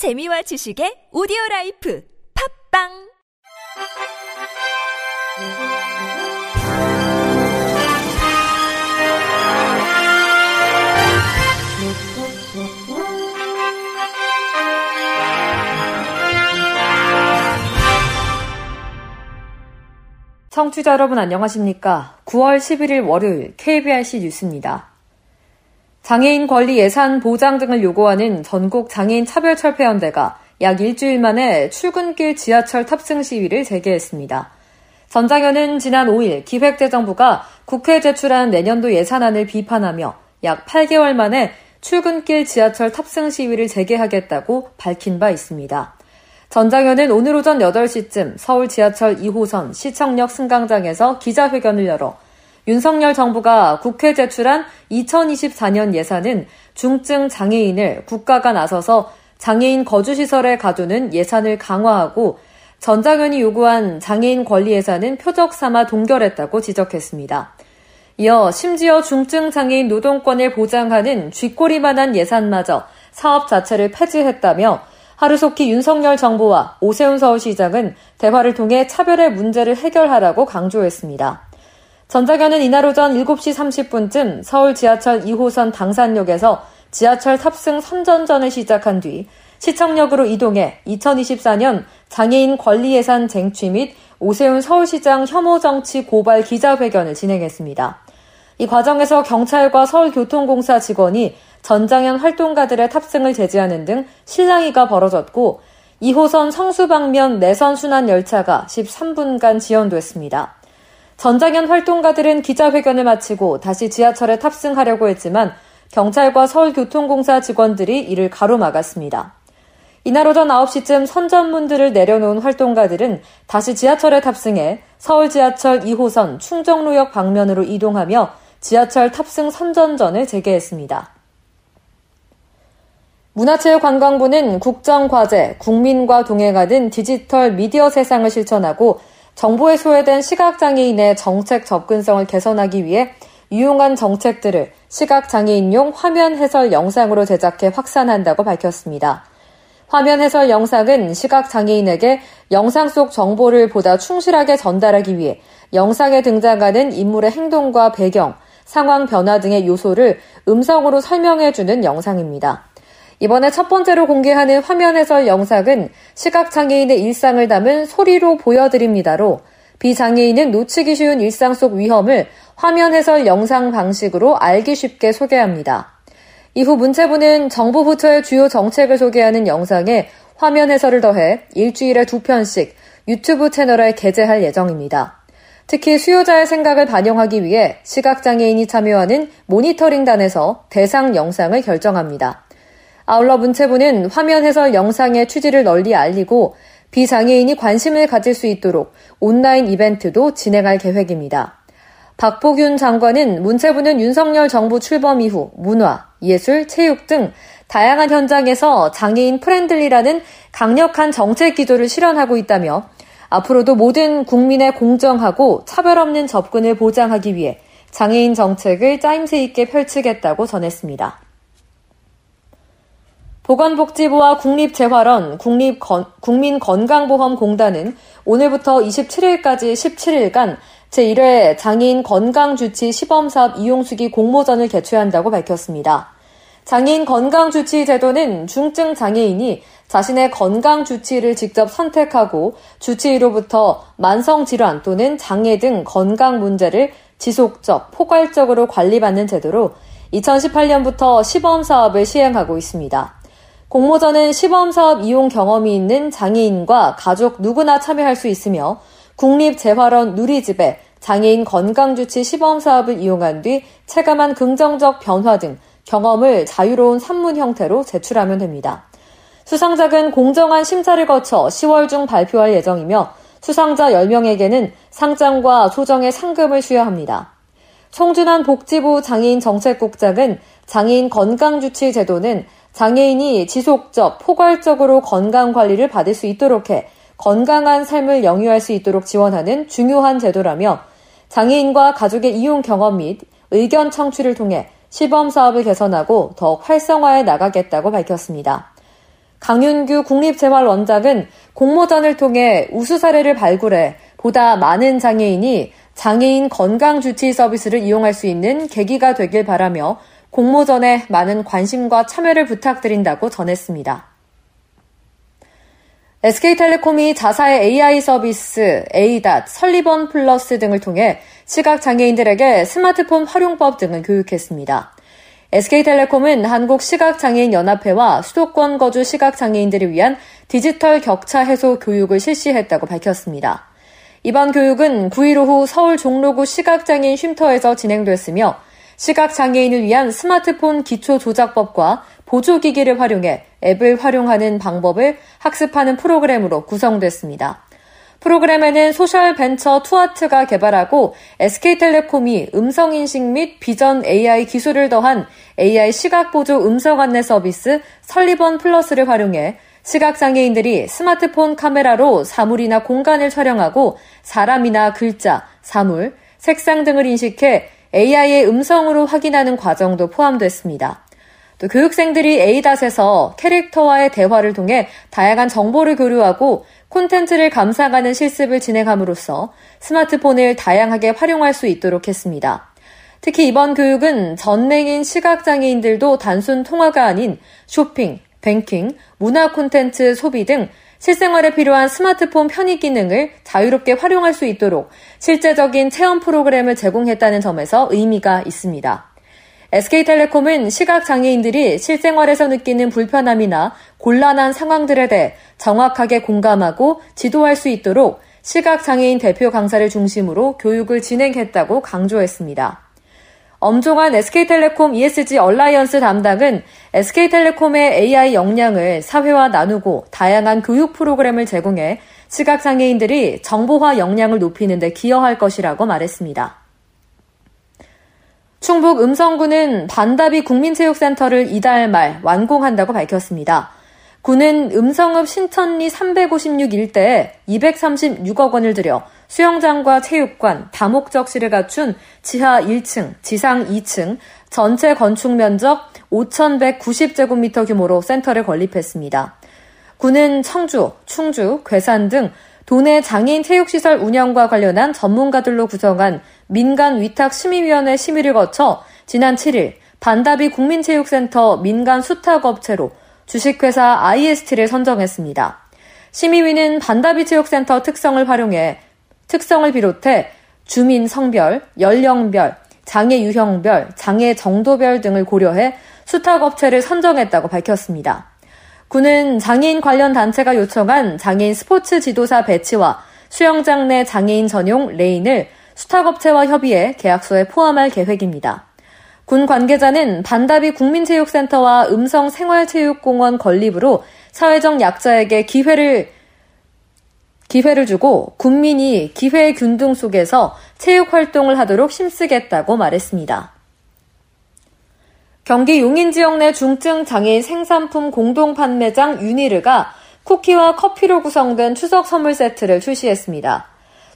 재미와 지식의 오디오 라이프 팝빵 청취자 여러분 안녕하십니까? 9월 11일 월요일 KBRC 뉴스입니다. 장애인 권리 예산 보장 등을 요구하는 전국 장애인 차별 철폐연대가 약 일주일 만에 출근길 지하철 탑승 시위를 재개했습니다. 전장현은 지난 5일 기획재정부가 국회에 제출한 내년도 예산안을 비판하며 약 8개월 만에 출근길 지하철 탑승 시위를 재개하겠다고 밝힌 바 있습니다. 전장현은 오늘 오전 8시쯤 서울 지하철 2호선 시청역 승강장에서 기자회견을 열어 윤석열 정부가 국회 제출한 2024년 예산은 중증 장애인을 국가가 나서서 장애인 거주시설에 가두는 예산을 강화하고 전장현이 요구한 장애인 권리 예산은 표적 삼아 동결했다고 지적했습니다. 이어 심지어 중증 장애인 노동권을 보장하는 쥐꼬리만한 예산마저 사업 자체를 폐지했다며 하루속히 윤석열 정부와 오세훈 서울시장은 대화를 통해 차별의 문제를 해결하라고 강조했습니다. 전자견은 이날 오전 7시 30분쯤 서울 지하철 2호선 당산역에서 지하철 탑승 선전전을 시작한 뒤 시청역으로 이동해 2024년 장애인 권리 예산 쟁취 및 오세훈 서울시장 혐오 정치 고발 기자회견을 진행했습니다. 이 과정에서 경찰과 서울교통공사 직원이 전장현 활동가들의 탑승을 제지하는 등 실랑이가 벌어졌고 2호선 성수 방면 내선 순환 열차가 13분간 지연됐습니다. 전장현 활동가들은 기자회견을 마치고 다시 지하철에 탑승하려고 했지만 경찰과 서울교통공사 직원들이 이를 가로막았습니다. 이날 오전 9시쯤 선전문들을 내려놓은 활동가들은 다시 지하철에 탑승해 서울 지하철 2호선 충정로역 방면으로 이동하며 지하철 탑승 선전전을 재개했습니다. 문화체육관광부는 국정과제, 국민과 동행하는 디지털 미디어 세상을 실천하고 정보에 소외된 시각장애인의 정책 접근성을 개선하기 위해 유용한 정책들을 시각장애인용 화면 해설 영상으로 제작해 확산한다고 밝혔습니다. 화면 해설 영상은 시각장애인에게 영상 속 정보를 보다 충실하게 전달하기 위해 영상에 등장하는 인물의 행동과 배경, 상황 변화 등의 요소를 음성으로 설명해주는 영상입니다. 이번에 첫 번째로 공개하는 화면 해설 영상은 시각장애인의 일상을 담은 소리로 보여드립니다로 비장애인은 놓치기 쉬운 일상 속 위험을 화면 해설 영상 방식으로 알기 쉽게 소개합니다. 이후 문체부는 정부 부처의 주요 정책을 소개하는 영상에 화면 해설을 더해 일주일에 두 편씩 유튜브 채널에 게재할 예정입니다. 특히 수요자의 생각을 반영하기 위해 시각장애인이 참여하는 모니터링단에서 대상 영상을 결정합니다. 아울러 문체부는 화면 해설 영상의 취지를 널리 알리고 비장애인이 관심을 가질 수 있도록 온라인 이벤트도 진행할 계획입니다. 박보균 장관은 문체부는 윤석열 정부 출범 이후 문화, 예술, 체육 등 다양한 현장에서 장애인 friendly라는 강력한 정책 기조를 실현하고 있다며 앞으로도 모든 국민의 공정하고 차별 없는 접근을 보장하기 위해 장애인 정책을 짜임새 있게 펼치겠다고 전했습니다. 보건복지부와 국립재활원, 국립건, 국민건강보험공단은 오늘부터 27일까지 17일간 제1회 장애인 건강주치 시범사업 이용수기 공모전을 개최한다고 밝혔습니다. 장애인 건강주치 제도는 중증 장애인이 자신의 건강주치를 직접 선택하고 주치의로부터 만성질환 또는 장애 등 건강 문제를 지속적, 포괄적으로 관리받는 제도로 2018년부터 시범사업을 시행하고 있습니다. 공모전은 시범사업 이용 경험이 있는 장애인과 가족 누구나 참여할 수 있으며 국립재활원 누리집에 장애인 건강주치 시범사업을 이용한 뒤 체감한 긍정적 변화 등 경험을 자유로운 산문 형태로 제출하면 됩니다. 수상작은 공정한 심사를 거쳐 10월 중 발표할 예정이며 수상자 10명에게는 상장과 소정의 상금을 수여합니다. 송준환 복지부 장애인 정책국장은 장애인 건강주치 제도는 장애인이 지속적, 포괄적으로 건강 관리를 받을 수 있도록 해 건강한 삶을 영위할 수 있도록 지원하는 중요한 제도라며 장애인과 가족의 이용 경험 및 의견 청취를 통해 시범 사업을 개선하고 더욱 활성화해 나가겠다고 밝혔습니다. 강윤규 국립재활원장은 공모전을 통해 우수 사례를 발굴해 보다 많은 장애인이 장애인 건강 주치 서비스를 이용할 수 있는 계기가 되길 바라며 공모전에 많은 관심과 참여를 부탁드린다고 전했습니다. SK텔레콤이 자사의 AI 서비스 에이닷, 설리번 플러스 등을 통해 시각장애인들에게 스마트폰 활용법 등을 교육했습니다. SK텔레콤은 한국시각장애인연합회와 수도권 거주 시각장애인들을 위한 디지털 격차 해소 교육을 실시했다고 밝혔습니다. 이번 교육은 9일 오후 서울 종로구 시각장애인 쉼터에서 진행됐으며 시각장애인을 위한 스마트폰 기초 조작법과 보조기기를 활용해 앱을 활용하는 방법을 학습하는 프로그램으로 구성됐습니다. 프로그램에는 social 벤처 투아트가 개발하고 SK텔레콤이 음성인식 및 vision AI 기술을 더한 AI 시각보조 음성 안내 서비스 설리번 플러스를 활용해 시각장애인들이 스마트폰 카메라로 사물이나 공간을 촬영하고 사람이나 글자, 사물, 색상 등을 인식해 AI의 음성으로 확인하는 과정도 포함됐습니다. 또 교육생들이 에이닷에서 캐릭터와의 대화를 통해 다양한 정보를 교류하고 콘텐츠를 감상하는 실습을 진행함으로써 스마트폰을 다양하게 활용할 수 있도록 했습니다. 특히 이번 교육은 전맹인 시각장애인들도 단순 통화가 아닌 쇼핑, 뱅킹, 문화 콘텐츠 소비 등 실생활에 필요한 스마트폰 편의 기능을 자유롭게 활용할 수 있도록 실제적인 체험 프로그램을 제공했다는 점에서 의미가 있습니다. SK텔레콤은 시각장애인들이 실생활에서 느끼는 불편함이나 곤란한 상황들에 대해 정확하게 공감하고 지도할 수 있도록 시각장애인 대표 강사를 중심으로 교육을 진행했다고 강조했습니다. 엄종환 SK텔레콤 ESG Alliance 담당은 SK텔레콤의 AI 역량을 사회와 나누고 다양한 교육 프로그램을 제공해 시각장애인들이 정보화 역량을 높이는 데 기여할 것이라고 말했습니다. 충북 음성군은 반다비 국민체육센터를 이달 말 완공한다고 밝혔습니다. 군은 음성읍 신천리 356 일대에 236억 원을 들여 수영장과 체육관, 다목적실을 갖춘 지하 1층, 지상 2층, 전체 건축 면적 5,190제곱미터 규모로 센터를 건립했습니다. 군은 청주, 충주, 괴산 등 도내 장애인 체육시설 운영과 관련한 전문가들로 구성한 민간 위탁 심의위원회 심의를 거쳐 지난 7일 반다비 국민체육센터 민간 수탁업체로 주식회사 IST를 선정했습니다. 심의위는 반다비 체육센터 특성을 활용해 특성을 비롯해 주민 성별, 연령별, 장애 유형별, 장애 정도별 등을 고려해 수탁 업체를 선정했다고 밝혔습니다. 군은 장애인 관련 단체가 요청한 장애인 스포츠 지도사 배치와 수영장 내 장애인 전용 레인을 수탁업체와 협의해 계약서에 포함할 계획입니다. 군 관계자는 반다비 국민체육센터와 음성생활체육공원 건립으로 사회적 약자에게 기회를 기회를 주고 국민이 기회의 균등 속에서 체육 활동을 하도록 힘쓰겠다고 말했습니다. 경기 용인 지역 내 중증 장애인 생산품 공동 판매장 유니르가 쿠키와 커피로 구성된 추석 선물 세트를 출시했습니다.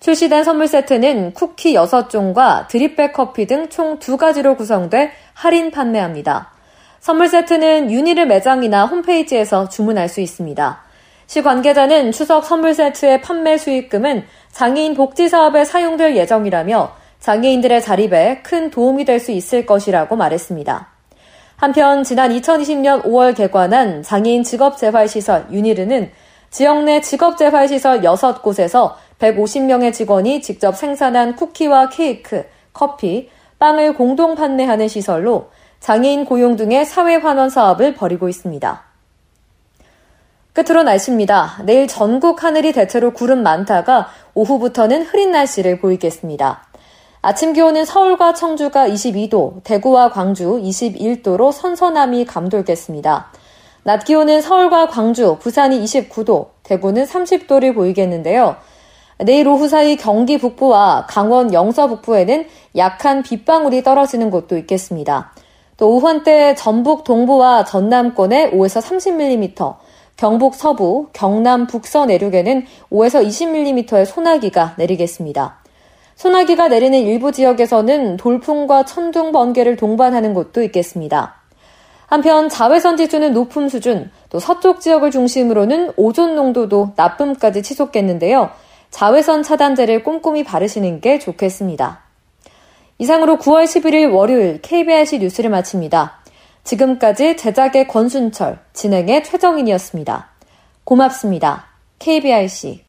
출시된 선물 세트는 쿠키 6종과 드립백 커피 등총두 가지로 구성돼 할인 판매합니다. 선물 세트는 유니르 매장이나 홈페이지에서 주문할 수 있습니다. 시 관계자는 추석 선물 세트의 판매 수익금은 장애인 복지 사업에 사용될 예정이라며 장애인들의 자립에 큰 도움이 될 수 있을 것이라고 말했습니다. 한편 지난 2020년 5월 개관한 장애인 직업재활시설 유니르는 지역 내 직업재활시설 6곳에서 150명의 직원이 직접 생산한 쿠키와 케이크, 커피, 빵을 공동 판매하는 시설로 장애인 고용 등의 사회 환원 사업을 벌이고 있습니다. 끝으로 날씨입니다. 내일 전국 하늘이 대체로 구름 많다가 오후부터는 흐린 날씨를 보이겠습니다. 아침 기온은 서울과 청주가 22도, 대구와 광주 21도로 선선함이 감돌겠습니다. 낮 기온은 서울과 광주, 부산이 29도, 대구는 30도를 보이겠는데요. 내일 오후 사이 경기 북부와 강원 영서 북부에는 약한 빗방울이 떨어지는 곳도 있겠습니다. 또 오후 한때 전북 동부와 전남권에 5에서 30mm, 경북 서부, 경남 북서 내륙에는 5에서 20mm의 소나기가 내리겠습니다. 소나기가 내리는 일부 지역에서는 돌풍과 천둥 번개를 동반하는 곳도 있겠습니다. 한편 자외선 지수는 높음 수준, 또 서쪽 지역을 중심으로는 오존 농도도 나쁨까지 치솟겠는데요. 자외선 차단제를 꼼꼼히 바르시는 게 좋겠습니다. 이상으로 9월 11일 월요일 KBRC 뉴스를 마칩니다. 지금까지 제작의 권순철, 진행의 최정인이었습니다. 고맙습니다. KBRC